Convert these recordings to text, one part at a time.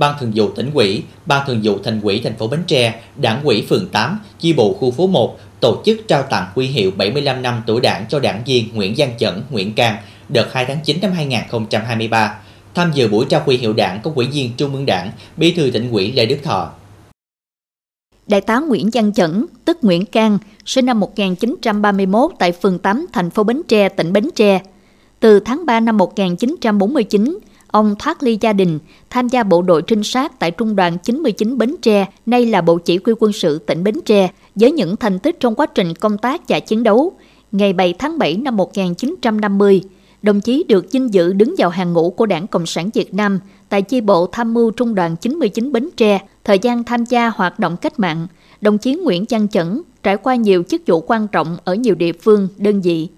Ban Thường vụ tỉnh ủy, Ban Thường vụ Thành ủy thành phố Bến Tre, Đảng ủy phường 8, chi bộ khu phố 1 tổ chức trao tặng huy hiệu 75 năm tuổi Đảng cho đảng viên Nguyễn Giang Chẩn, Nguyễn Cang đợt 2 tháng 9 năm 2023. Tham dự buổi trao huy hiệu Đảng có Ủy viên Trung ương Đảng, Bí thư tỉnh ủy Lê Đức Thọ. Đại tá Nguyễn Văn Chẩn, tức Nguyễn Cang, sinh năm 1931 tại phường 8, thành phố Bến Tre, tỉnh Bến Tre. Từ tháng 3 năm 1949, ông thoát ly gia đình, tham gia bộ đội trinh sát tại Trung đoàn 99 Bến Tre, nay là Bộ Chỉ huy quân sự tỉnh Bến Tre, với những thành tích trong quá trình công tác và chiến đấu. Ngày 7 tháng 7 năm 1950, đồng chí được vinh dự đứng vào hàng ngũ của Đảng Cộng sản Việt Nam tại chi bộ tham mưu Trung đoàn 99 Bến Tre, thời gian tham gia hoạt động cách mạng. Đồng chí Nguyễn Văn Chẩn trải qua nhiều chức vụ quan trọng ở nhiều địa phương, đơn vị.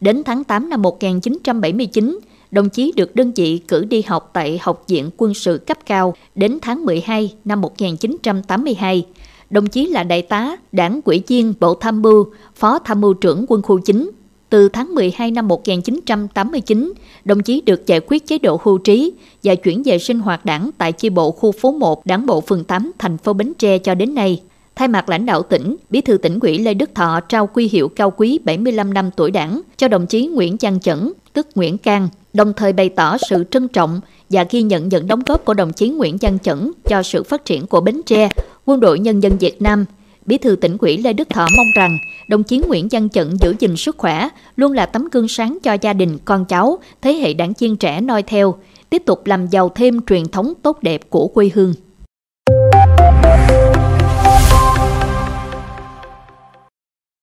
Đến tháng 8 năm 1979, đồng chí được đơn vị cử đi học tại Học viện Quân sự cấp cao đến tháng 12 năm 1982. Đồng chí là đại tá, đảng quỹ viên Bộ Tham mưu, Phó Tham mưu trưởng quân khu 9. Từ tháng 12 năm 1989, đồng chí được giải quyết chế độ hưu trí và chuyển về sinh hoạt đảng tại chi bộ khu phố 1, đảng bộ phường 8, thành phố Bến Tre cho đến nay. Thay mặt lãnh đạo tỉnh, Bí thư tỉnh ủy Lê Đức Thọ trao quy hiệu cao quý 75 năm tuổi đảng cho đồng chí Nguyễn Văn Chẩn, tức Nguyễn Cang, đồng thời bày tỏ sự trân trọng và ghi nhận những đóng góp của đồng chí Nguyễn Văn Chẩn cho sự phát triển của Bến Tre, quân đội nhân dân Việt Nam. Bí thư tỉnh ủy Lê Đức Thọ mong rằng đồng chí Nguyễn Văn Chẩn giữ gìn sức khỏe, luôn là tấm gương sáng cho gia đình, con cháu, thế hệ đảng viên trẻ noi theo, tiếp tục làm giàu thêm truyền thống tốt đẹp của quê hương.